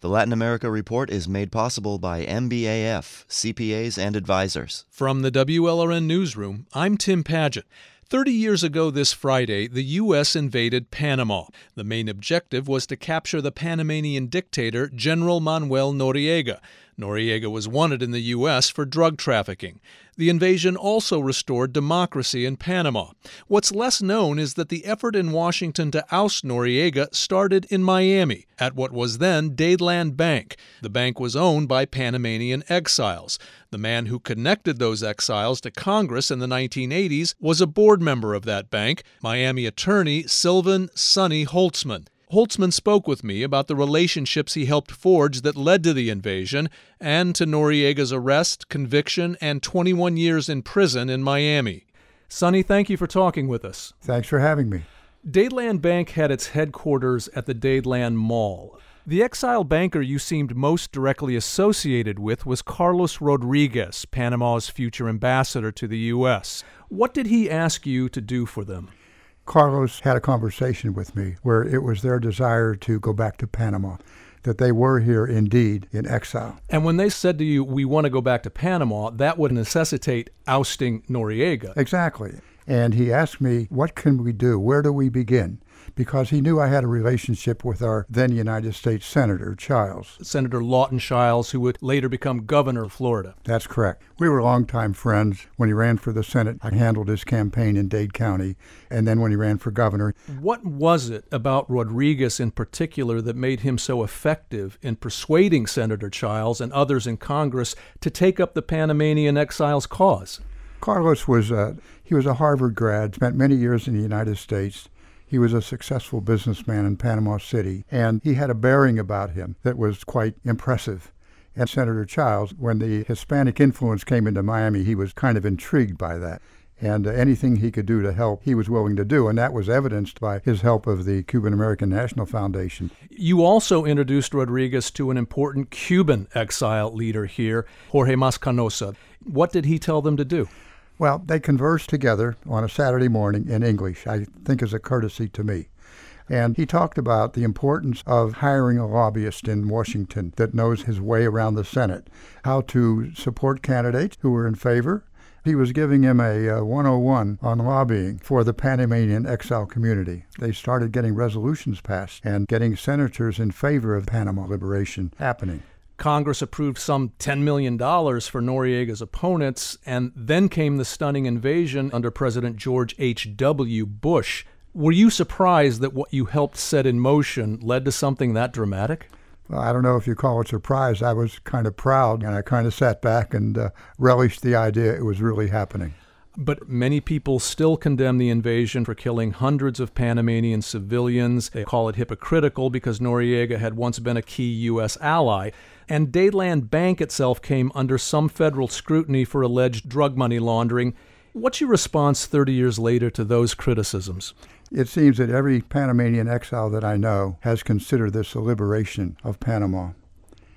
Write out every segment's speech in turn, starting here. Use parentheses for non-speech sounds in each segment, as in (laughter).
The Latin America Report is made possible by MBAF, CPAs and advisors. From the WLRN Newsroom, I'm Tim Padgett. 30 years ago this Friday, the U.S. invaded Panama. The main objective was to capture the Panamanian dictator, General Manuel Noriega. Noriega was wanted in the U.S. for drug trafficking. The invasion also restored democracy in Panama. What's less known is that the effort in Washington to oust Noriega started in Miami, at what was then Dadeland Bank. The bank was owned by Panamanian exiles. The man who connected those exiles to Congress in the 1980s was a board member of that bank, Miami attorney Sylvan Sonny Holtzman. Holtzman spoke with me about the relationships he helped forge that led to the invasion and to Noriega's arrest, conviction, and 21 years in prison in Miami. Sonny, thank you for talking with us. Thanks for having me. Dadeland Bank had its headquarters at the Dadeland Mall. The exile banker you seemed most directly associated with was Carlos Rodriguez, Panama's future ambassador to the U.S. What did he ask you to do for them? Carlos had a conversation with me where it was their desire to go back to Panama, that they were here indeed in exile. And when they said to you, we want to go back to Panama, that would necessitate ousting Noriega. Exactly. And he asked me, what can we do? Where do we begin? because he knew I had a relationship with our then United States Senator, Chiles. Senator Lawton Chiles, who would later become governor of Florida. That's correct. We were longtime friends. When he ran for the Senate, I handled his campaign in Dade County, and then when he ran for governor. What was it about Rodriguez in particular that made him so effective in persuading Senator Chiles and others in Congress to take up the Panamanian exiles' cause? Carlos was a, he was a Harvard grad, spent many years in the United States. He was a successful businessman in Panama City, and he had a bearing about him that was quite impressive. And Senator Chiles, when the Hispanic influence came into Miami, he was kind of intrigued by that. And uh, anything he could do to help, he was willing to do. And that was evidenced by his help of the Cuban American National Foundation. You also introduced Rodriguez to an important Cuban exile leader here, Jorge Mas Canosa. What did he tell them to do? Well, they conversed together on a Saturday morning in English, I think as a courtesy to me. And he talked about the importance of hiring a lobbyist in Washington that knows his way around the Senate, how to support candidates who were in favor. He was giving him a uh, 101 on lobbying for the Panamanian exile community. They started getting resolutions passed and getting senators in favor of Panama liberation happening. Congress approved some $10 million for Noriega's opponents, and then came the stunning invasion under President George H.W. Bush. Were you surprised that what you helped set in motion led to something that dramatic? Well, I don't know if you call it surprise. I was kind of proud, and I kind of sat back and uh, relished the idea it was really happening. But many people still condemn the invasion for killing hundreds of Panamanian civilians. They call it hypocritical because Noriega had once been a key U.S. ally. And Dadeland Bank itself came under some federal scrutiny for alleged drug money laundering. What's your response 30 years later to those criticisms? It seems that every Panamanian exile that I know has considered this a liberation of Panama.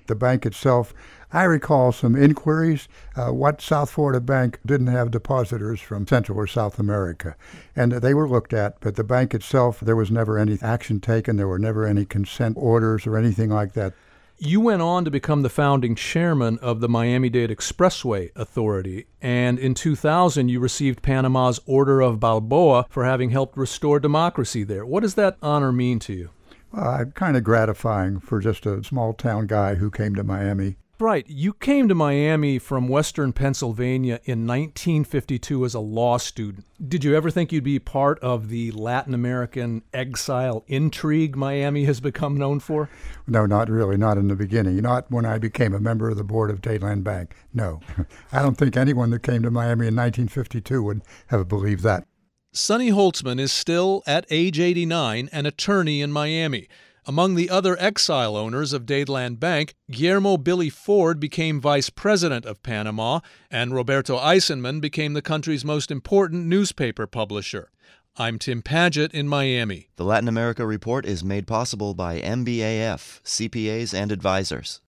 The bank itself I recall some inquiries. Uh, what South Florida Bank didn't have depositors from Central or South America, and they were looked at. But the bank itself, there was never any action taken. There were never any consent orders or anything like that. You went on to become the founding chairman of the Miami Dade Expressway Authority, and in 2000 you received Panama's Order of Balboa for having helped restore democracy there. What does that honor mean to you? Uh, kind of gratifying for just a small town guy who came to Miami Right. You came to Miami from Western Pennsylvania in 1952 as a law student. Did you ever think you'd be part of the Latin American exile intrigue Miami has become known for? No, not really. Not in the beginning. Not when I became a member of the board of Dadeland Bank. No. (laughs) I don't think anyone that came to Miami in 1952 would have believed that. Sonny Holtzman is still, at age 89, an attorney in Miami. Among the other exile owners of Dadeland Bank, Guillermo Billy Ford became vice president of Panama, and Roberto Eisenmann became the country's most important newspaper publisher. I'm Tim Padgett in Miami. The Latin America Report is made possible by MBAF, CPAs and advisors.